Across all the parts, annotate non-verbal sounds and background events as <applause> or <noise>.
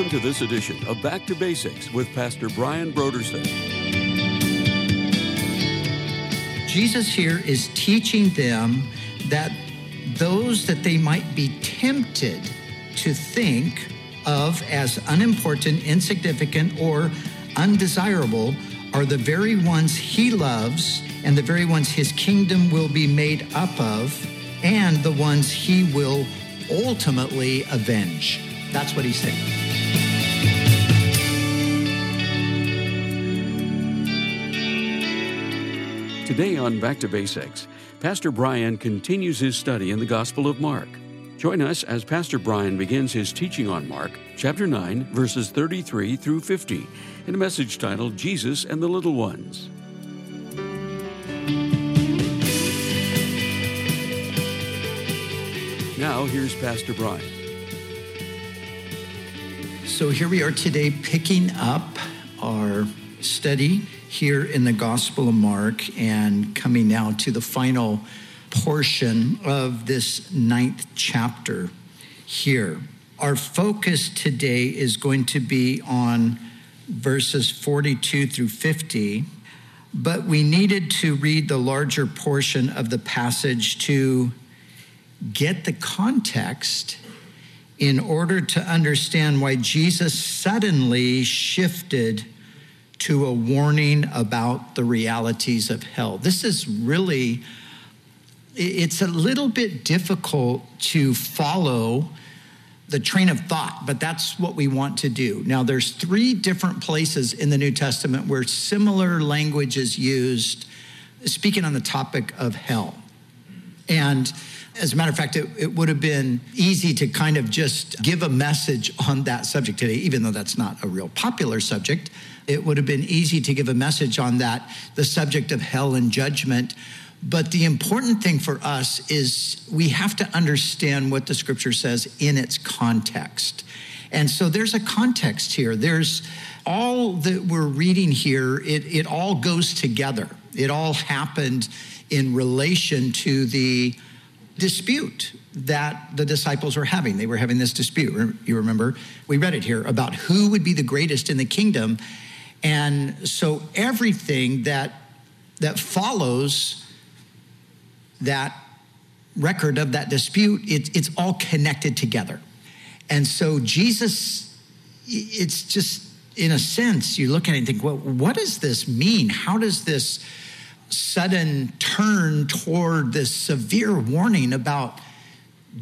Welcome to this edition of Back to Basics with Pastor Brian Brodersen. Jesus here is teaching them that those that they might be tempted to think of as unimportant, insignificant, or undesirable are the very ones he loves and the very ones his kingdom will be made up of and the ones he will ultimately avenge. That's what he's saying. Today on Back to Basics, Pastor Brian continues his study in the Gospel of Mark. Join us as Pastor Brian begins his teaching on Mark, chapter 9, verses 33 through 50, in a message titled Jesus and the Little Ones. Now, here's Pastor Brian. So here we are today picking up our study here in the Gospel of Mark and coming now to the final portion of this ninth chapter here. Our focus today is going to be on verses 42 through 50, but we needed to read the larger portion of the passage to get the context in order to understand why Jesus suddenly shifted to a warning about the realities of hell. This is really, it's a little bit difficult to follow the train of thought, but that's what we want to do. Now, there's three different places in the New Testament where similar language is used, speaking on the topic of hell. And as a matter of fact, it, it, would have been easy to kind of just give a message on that subject today, even though that's not a real popular subject it would have been easy to give a message on that, the subject of hell and judgment. But the important thing for us is we have to understand what the scripture says in its context. And so there's a context here. There's all that we're reading here, it, it all goes together. It all happened in relation to the dispute that the disciples were having. They were having this dispute. You remember, we read it here about who would be the greatest in the kingdom. And so everything that that follows that record of that dispute, it, it's all connected together. And so Jesus, it's just in a sense, you look at it and think, well, what does this mean? How does this sudden turn toward this severe warning about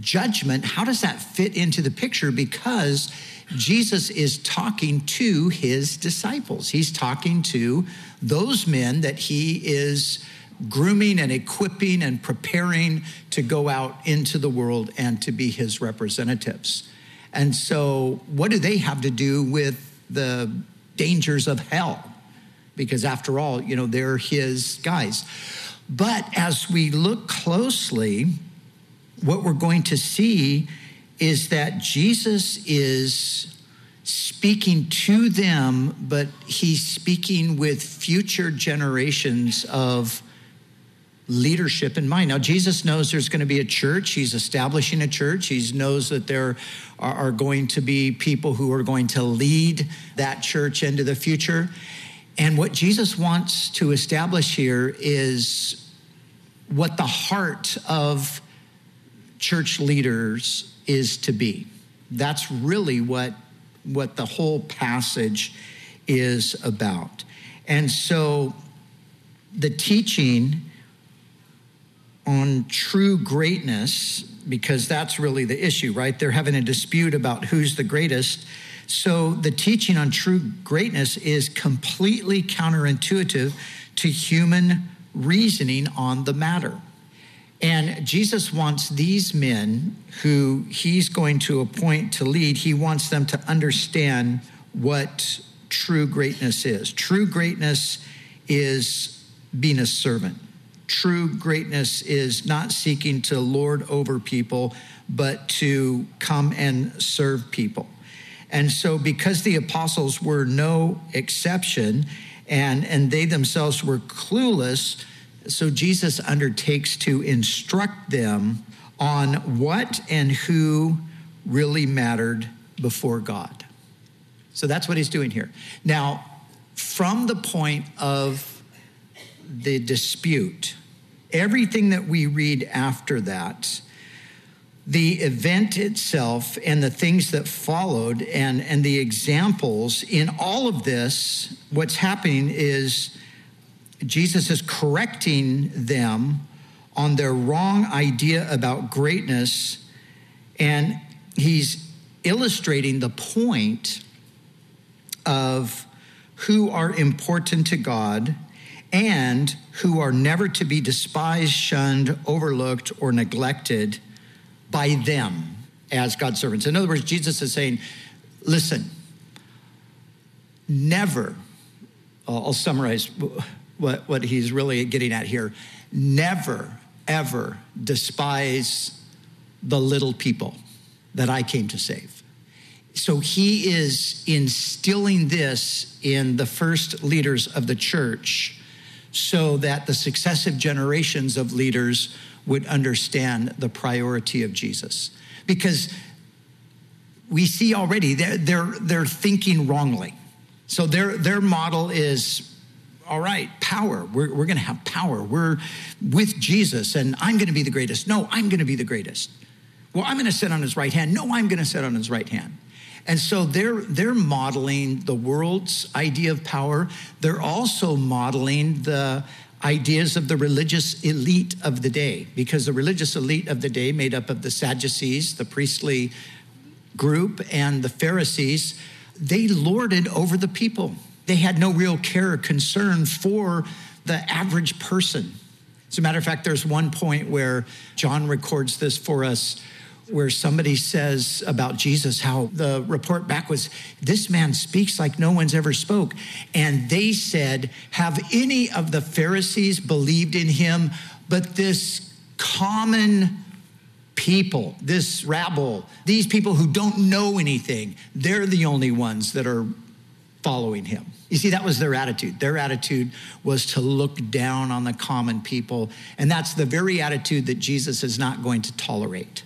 judgment, how does that fit into the picture? Because Jesus is talking to his disciples. He's talking to those men that he is grooming and equipping and preparing to go out into the world and to be his representatives. And so, what do they have to do with the dangers of hell? Because after all, you know, they're his guys. But as we look closely, what we're going to see is that Jesus is speaking to them, but he's speaking with future generations of leadership in mind. Now, Jesus knows there's going to be a church. He's establishing a church. He knows that there are going to be people who are going to lead that church into the future. And what Jesus wants to establish here is what the heart of church leaders is to be. That's really what, what the whole passage is about. And so the teaching on true greatness, because that's really the issue, right? They're having a dispute about who's the greatest. So the teaching on true greatness is completely counterintuitive to human reasoning on the matter. And Jesus wants these men who he's going to appoint to lead, he wants them to understand what true greatness is. True greatness is being a servant. True greatness is not seeking to lord over people, but to come and serve people. And so, because the apostles were no exception and, and they themselves were clueless, so Jesus undertakes to instruct them on what and who really mattered before God. So that's what he's doing here. Now, from the point of the dispute, everything that we read after that, the event itself and the things that followed and, and the examples in all of this, what's happening is Jesus is correcting them on their wrong idea about greatness, and he's illustrating the point of who are important to God and who are never to be despised, shunned, overlooked, or neglected by them as God's servants. In other words, Jesus is saying, listen, never, I'll summarize what, what he's really getting at here, never, ever despise the little people that I came to save. So he is instilling this in the first leaders of the church so that the successive generations of leaders would understand the priority of Jesus. Because we see already they're, they're, they're thinking wrongly. So their, their model is all right, power. We're, we're going to have power. We're with Jesus, and I'm going to be the greatest. No, I'm going to be the greatest. Well, I'm going to sit on his right hand. No, I'm going to sit on his right hand. And so they're, they're modeling the world's idea of power. They're also modeling the ideas of the religious elite of the day, because the religious elite of the day, made up of the Sadducees, the priestly group, and the Pharisees, they lorded over the people. They had no real care or concern for the average person. As a matter of fact, there's one point where John records this for us where somebody says about Jesus how the report back was this man speaks like no one's ever spoke and they said have any of the Pharisees believed in him but this common people this rabble these people who don't know anything they're the only ones that are following him you see that was their attitude their attitude was to look down on the common people and that's the very attitude that Jesus is not going to tolerate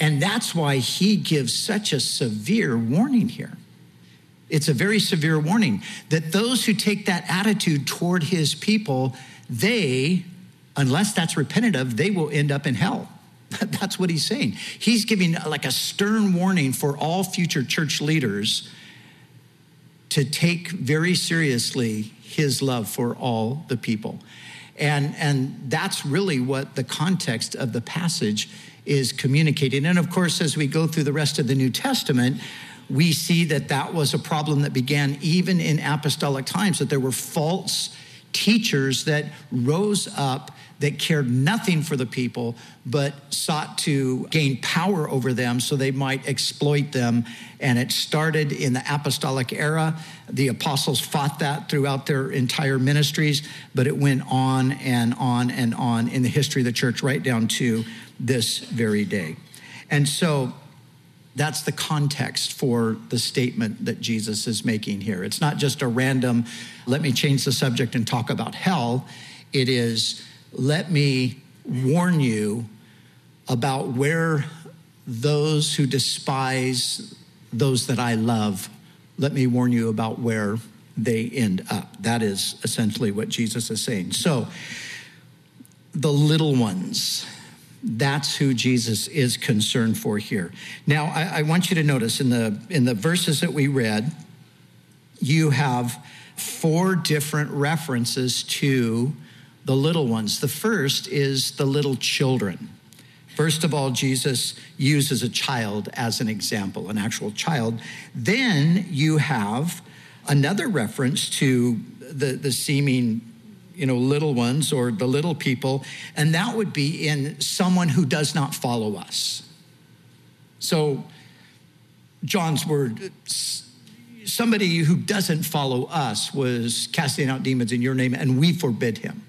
and that's why he gives such a severe warning here. It's a very severe warning that those who take that attitude toward his people, they, unless that's repented of, they will end up in hell. <laughs> That's what he's saying. He's giving like a stern warning for all future church leaders to take very seriously his love for all the people. And, and that's really what the context of the passage is communicating. And of course, as we go through the rest of the New Testament, we see that that was a problem that began even in apostolic times, that there were false teachers that rose up that cared nothing for the people, but sought to gain power over them so they might exploit them. And it started in the apostolic era. The apostles fought that throughout their entire ministries, but it went on and on and on in the history of the church, right down to this very day. And so that's the context for the statement that Jesus is making here. It's not just a random, let me change the subject and talk about hell. It is, let me warn you about where those who despise those that I love, let me warn you about where they end up. That is essentially what Jesus is saying. So, the little ones, that's who Jesus is concerned for here. Now, I, I, want you to notice in the in the verses that we read, you have four different references to the little ones. The first is the little children. First of all, Jesus uses a child as an example, an actual child. Then you have another reference to the, the seeming you know, little ones or the little people, and that would be in someone who does not follow us. So, John's word, somebody who doesn't follow us was casting out demons in your name, and we forbid him.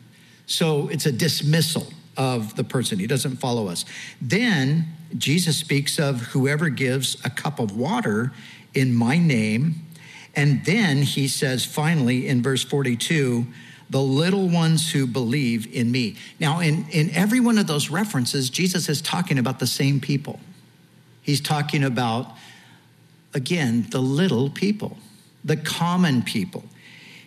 So, it's a dismissal of the person. He doesn't follow us. Then, Jesus speaks of whoever gives a cup of water in my name. And then he says, finally, in verse 42, the little ones who believe in me. Now, in, in every one of those references, Jesus is talking about the same people. He's talking about, again, the little people. the common people.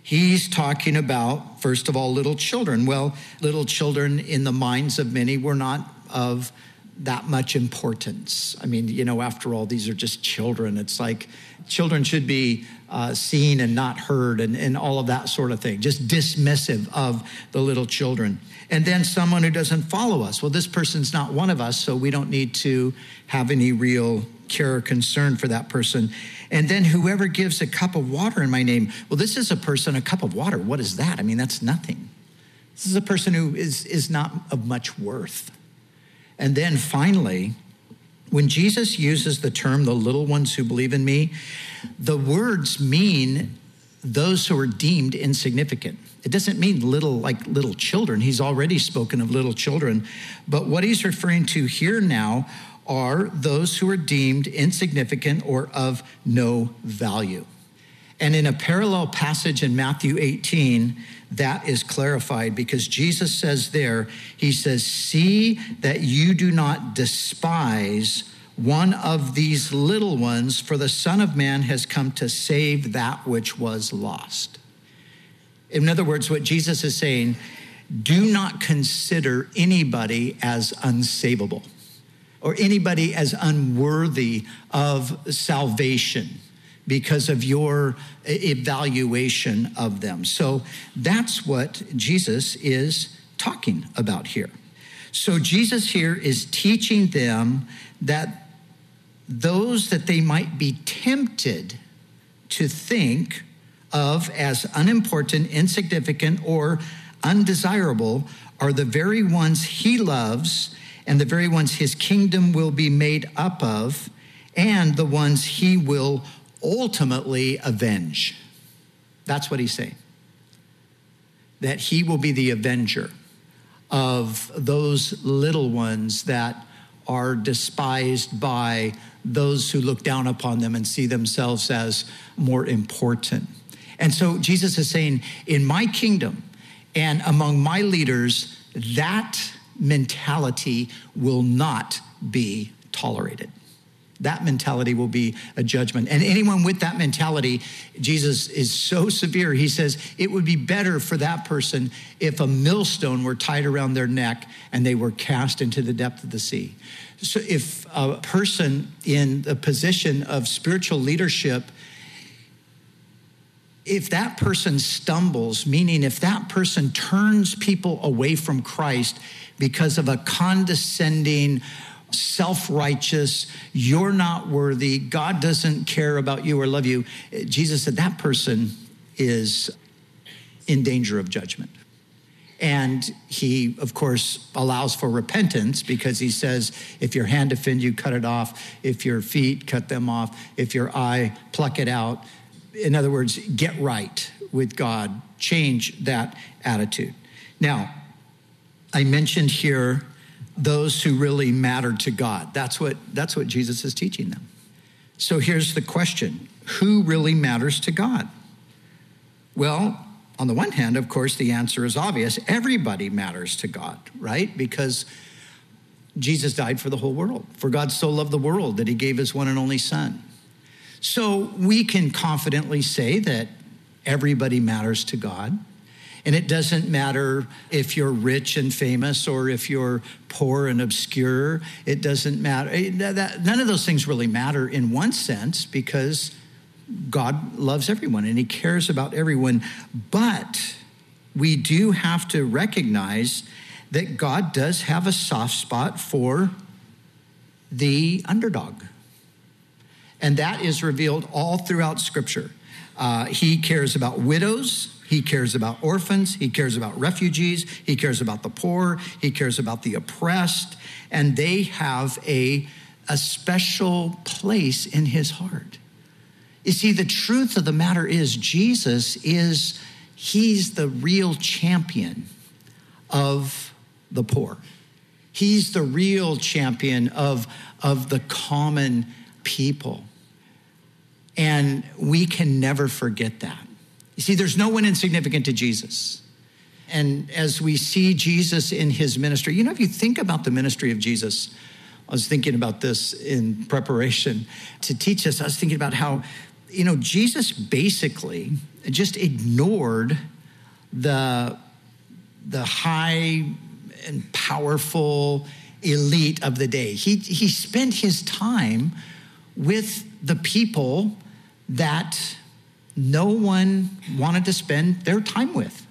He's talking about, first of all, little children. Well, little children in the minds of many were not of that much importance. I mean, you know, after all, these are just children. It's like children should be uh, seen and not heard and, and all of that sort of thing, just dismissive of the little children. And then someone who doesn't follow us. Well, this person's not one of us, so we don't need to have any real care or concern for that person. And then whoever gives a cup of water in my name, well, this is a person, a cup of water. What is that? I mean, that's nothing. This is a person who is, is not of much worth. And then finally, when Jesus uses the term the little ones who believe in me, the words mean those who are deemed insignificant. It doesn't mean little like little children. He's already spoken of little children. But what he's referring to here now are those who are deemed insignificant or of no value. And in a parallel passage in Matthew 18, that is clarified because Jesus says there, He says, See that you do not despise one of these little ones, for the Son of Man has come to save that which was lost. In other words, what Jesus is saying, do not consider anybody as unsavable or anybody as unworthy of salvation because of your evaluation of them. So that's what Jesus is talking about here. So Jesus here is teaching them that those that they might be tempted to think of as unimportant, insignificant, or undesirable are the very ones he loves and the very ones his kingdom will be made up of, and the ones he will ultimately avenge. That's what he's saying. That he will be the avenger of those little ones that are despised by those who look down upon them and see themselves as more important. And so Jesus is saying, in my kingdom and among my leaders, that mentality will not be tolerated. That mentality will be a judgment. And anyone with that mentality, Jesus is so severe. He says it would be better for that person if a millstone were tied around their neck and they were cast into the depth of the sea. So if a person in the position of spiritual leadership if that person stumbles, meaning if that person turns people away from Christ because of a condescending, self righteous, you're not worthy, God doesn't care about you or love you, Jesus said that person is in danger of judgment. And he, of course, allows for repentance because he says, if your hand offend you, cut it off. If your feet, cut them off. If your eye, pluck it out in other words, get right with God, change that attitude. Now, I mentioned here those who really matter to God. That's what, that's what Jesus is teaching them. So here's the question Who really matters to God? Well, on the one hand, of course, the answer is obvious. Everybody matters to God, right? Because Jesus died for the whole world. For God so loved the world that he gave his one and only Son. So we can confidently say that everybody matters to God. And it doesn't matter if you're rich and famous or if you're poor and obscure. It doesn't matter. Eh, none of those things really matter in one sense because God loves everyone and He cares about everyone. But we do have to recognize that God does have a soft spot for the underdog and that is revealed all throughout Scripture. Uh, he cares about widows. He cares about orphans. He cares about refugees. He cares about the poor. He cares about the oppressed. And they have a, a special place in his heart. You see, the truth of the matter is, Jesus is, he's the real champion of the poor. He's the real champion of, of the common people. And we can never forget that. You see, there's no one insignificant to Jesus. And as we see Jesus in his ministry, you know, if you think about the ministry of Jesus, I was thinking about this in preparation to teach us. I was thinking about how you know, Jesus basically just ignored the, the high and powerful elite of the day. He, he spent his time with the people that no one wanted to spend their time with.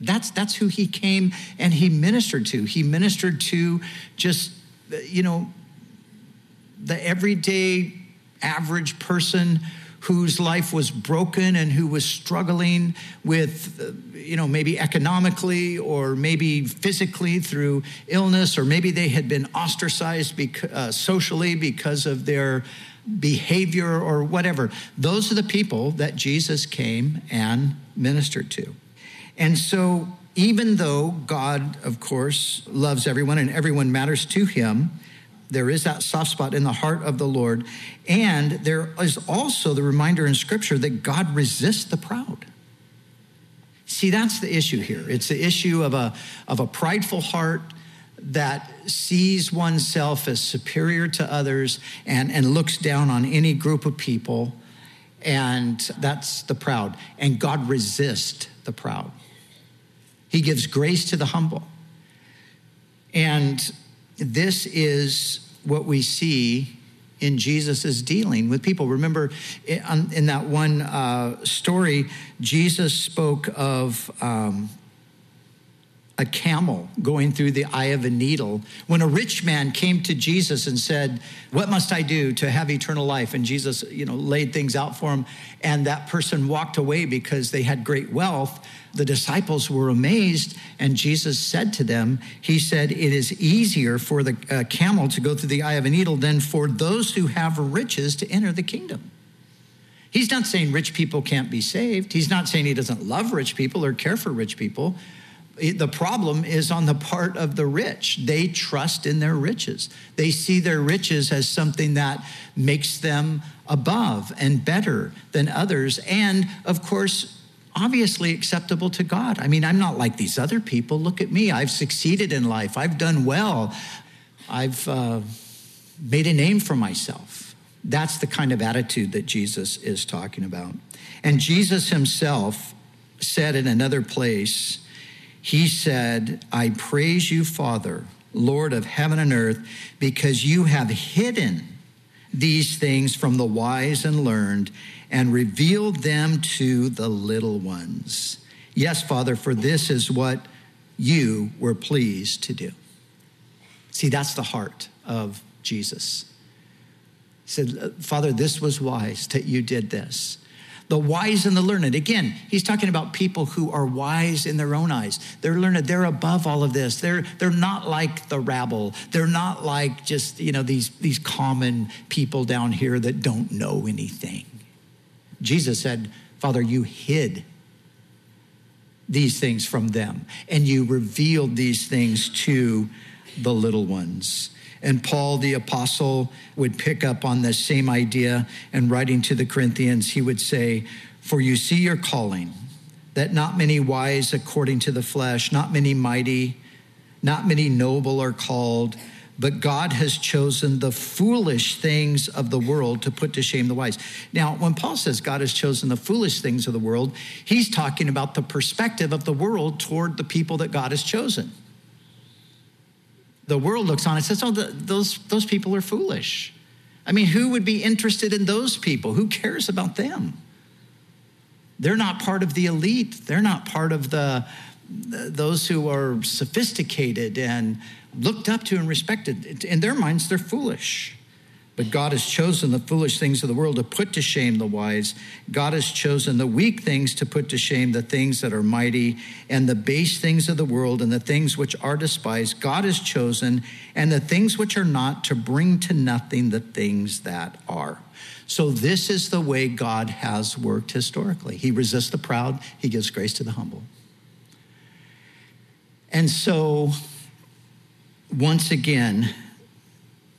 That's, that's who he came and he ministered to. He ministered to just, you know, the everyday average person whose life was broken and who was struggling with, you know, maybe economically or maybe physically through illness, or maybe they had been ostracized uh, socially because of their behavior or whatever. Those are the people that Jesus came and ministered to. And so, even though God, of course, loves everyone and everyone matters to him, there is that soft spot in the heart of the Lord. And there is also the reminder in Scripture that God resists the proud. See, that's the issue here. It's the issue of a, of a prideful heart that sees oneself as superior to others and, and looks down on any group of people. And that's the proud. And God resists the proud. He gives grace to the humble. And this is what we see in Jesus' dealing with people. Remember, in that one uh, story, Jesus spoke of um, a camel going through the eye of a needle. When a rich man came to Jesus and said, What must I do to have eternal life? And Jesus, you know, laid things out for him, and that person walked away because they had great wealth. The disciples were amazed, and Jesus said to them, He said, It is easier for the uh, camel to go through the eye of a needle than for those who have riches to enter the kingdom. He's not saying rich people can't be saved. He's not saying he doesn't love rich people or care for rich people the problem is on the part of the rich. They trust in their riches. They see their riches as something that makes them above and better than others. And of course, obviously acceptable to God. I mean, I'm not like these other people. Look at me. I've succeeded in life, I've done well, I've uh, made a name for myself. That's the kind of attitude that Jesus is talking about. And Jesus himself said in another place, he said, I praise you, Father, Lord of heaven and earth, because you have hidden these things from the wise and learned and revealed them to the little ones. Yes, Father, for this is what you were pleased to do. See, that's the heart of Jesus. He said, Father, this was wise that you did this the wise and the learned. Again, he's talking about people who are wise in their own eyes. They're learned. They're above all of this. They're, they're not like the rabble. They're not like just, you know, these, these common people down here that don't know anything. Jesus said, Father, you hid these things from them and you revealed these things to the little ones. And Paul the apostle would pick up on this same idea and writing to the Corinthians, he would say, For you see your calling, that not many wise according to the flesh, not many mighty, not many noble are called, but God has chosen the foolish things of the world to put to shame the wise. Now, when Paul says God has chosen the foolish things of the world, he's talking about the perspective of the world toward the people that God has chosen the world looks on and says, oh, the, those, those people are foolish. I mean, who would be interested in those people? Who cares about them? They're not part of the elite. They're not part of the, those who are sophisticated and looked up to and respected. In their minds, they're foolish. But God has chosen the foolish things of the world to put to shame the wise. God has chosen the weak things to put to shame the things that are mighty, and the base things of the world and the things which are despised. God has chosen, and the things which are not to bring to nothing the things that are. So, this is the way God has worked historically. He resists the proud, He gives grace to the humble. And so, once again,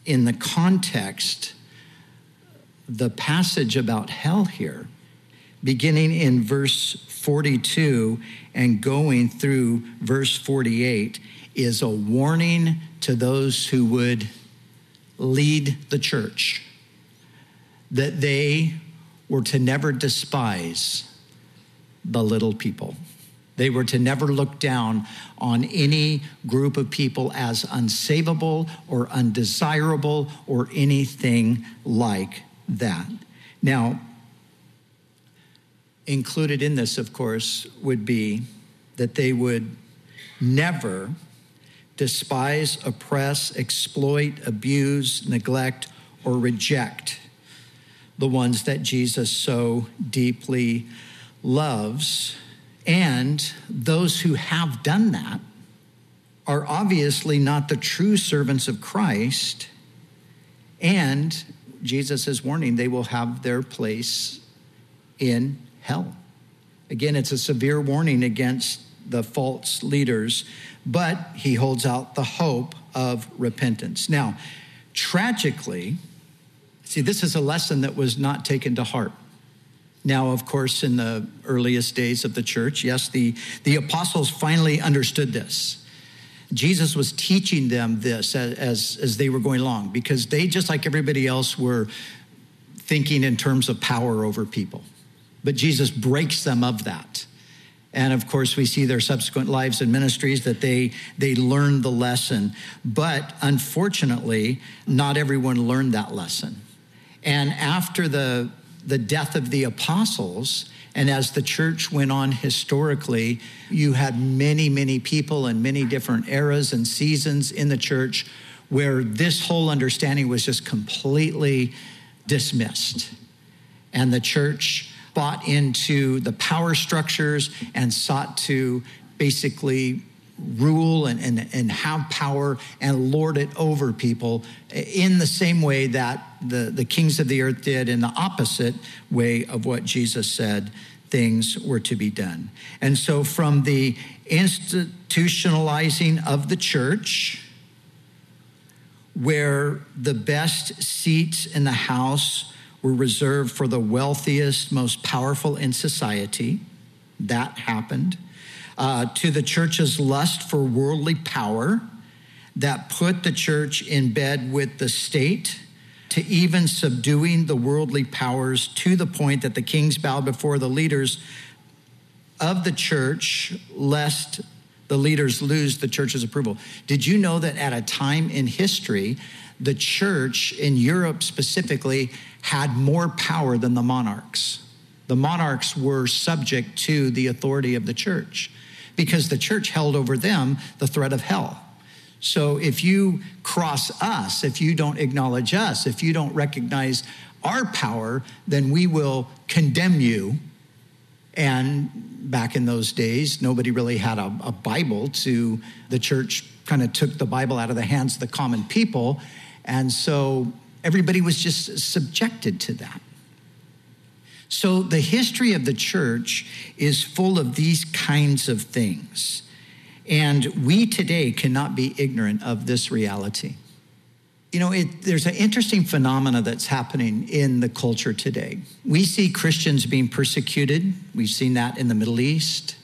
in the context, the passage about hell here, beginning in verse 42 and going through verse 48, is a warning to those who would lead the church that they were to never despise the little people. They were to never look down on any group of people as unsavable or undesirable or anything like that. Now, included in this, of course, would be that they would never despise, oppress, exploit, abuse, neglect, or reject the ones that Jesus so deeply loves. And those who have done that are obviously not the true servants of Christ. And Jesus is warning they will have their place in hell. Again, it's a severe warning against the false leaders, but he holds out the hope of repentance. Now, tragically, see, this is a lesson that was not taken to heart. Now, of course, in the earliest days of the church, yes, the, the apostles finally understood this. Jesus was teaching them this as, as, as they were going along because they, just like everybody else, were thinking in terms of power over people. But Jesus breaks them of that. And of course, we see their subsequent lives and ministries that they, they learned the lesson. But unfortunately, not everyone learned that lesson. And after the, the death of the apostles, and as the church went on historically, you had many, many people in many different eras and seasons in the church where this whole understanding was just completely dismissed. And the church bought into the power structures and sought to basically rule and, and, and have power and lord it over people in the same way that the, the kings of the earth did, in the opposite way of what Jesus said things were to be done. And so, from the institutionalizing of the church, where the best seats in the house were reserved for the wealthiest, most powerful in society. That happened. Uh, to the church's lust for worldly power that put the church in bed with the state, to even subduing the worldly powers to the point that the kings bowed before the leaders of the church, lest the leaders lose the church's approval. Did you know that at a time in history, the church in Europe specifically had more power than the monarchs. The monarchs were subject to the authority of the church because the church held over them the threat of hell. So if you cross us, if you don't acknowledge us, if you don't recognize our power, then we will condemn you. And back in those days, nobody really had a, a Bible to, the church kind of took the Bible out of the hands of the common people and so everybody was just subjected to that. So the history of the church is full of these kinds of things. And we today cannot be ignorant of this reality. You know, it, there's an interesting phenomena that's happening in the culture today. We see Christians being persecuted. We've seen that in the Middle East.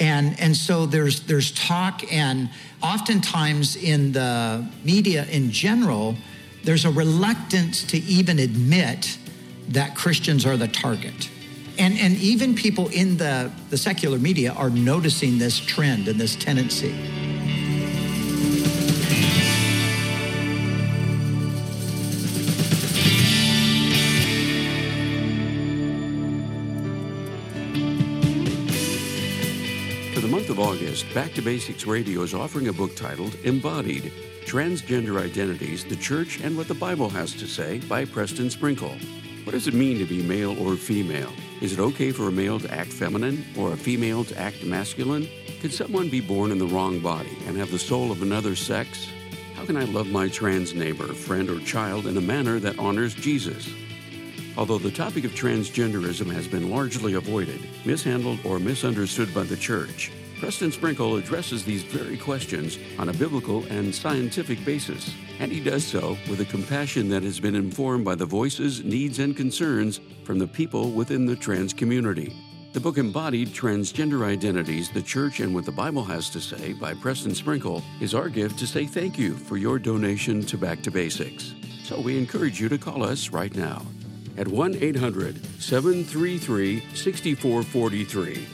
And, and so there's, there's talk, and oftentimes in the media in general, there's a reluctance to even admit that Christians are the target. And, and even people in the, the secular media are noticing this trend and this tendency. For the month of August, Back to Basics Radio is offering a book titled Embodied Transgender Identities, the Church, and What the Bible Has to Say by Preston Sprinkle. What does it mean to be male or female? Is it okay for a male to act feminine or a female to act masculine? Can someone be born in the wrong body and have the soul of another sex? How can I love my trans neighbor, friend, or child in a manner that honors Jesus? Although the topic of transgenderism has been largely avoided, mishandled, or misunderstood by the church, Preston Sprinkle addresses these very questions on a biblical and scientific basis, and he does so with a compassion that has been informed by the voices, needs, and concerns from the people within the trans community. The book embodied Transgender Identities, the Church, and What the Bible Has to Say by Preston Sprinkle is our gift to say thank you for your donation to Back to Basics. So we encourage you to call us right now at 1 800 733 6443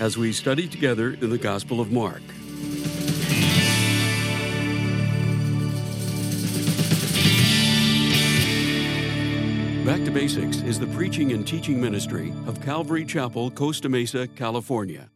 as we study together in the Gospel of Mark. Back to Basics is the preaching and teaching ministry of Calvary Chapel, Costa Mesa, California.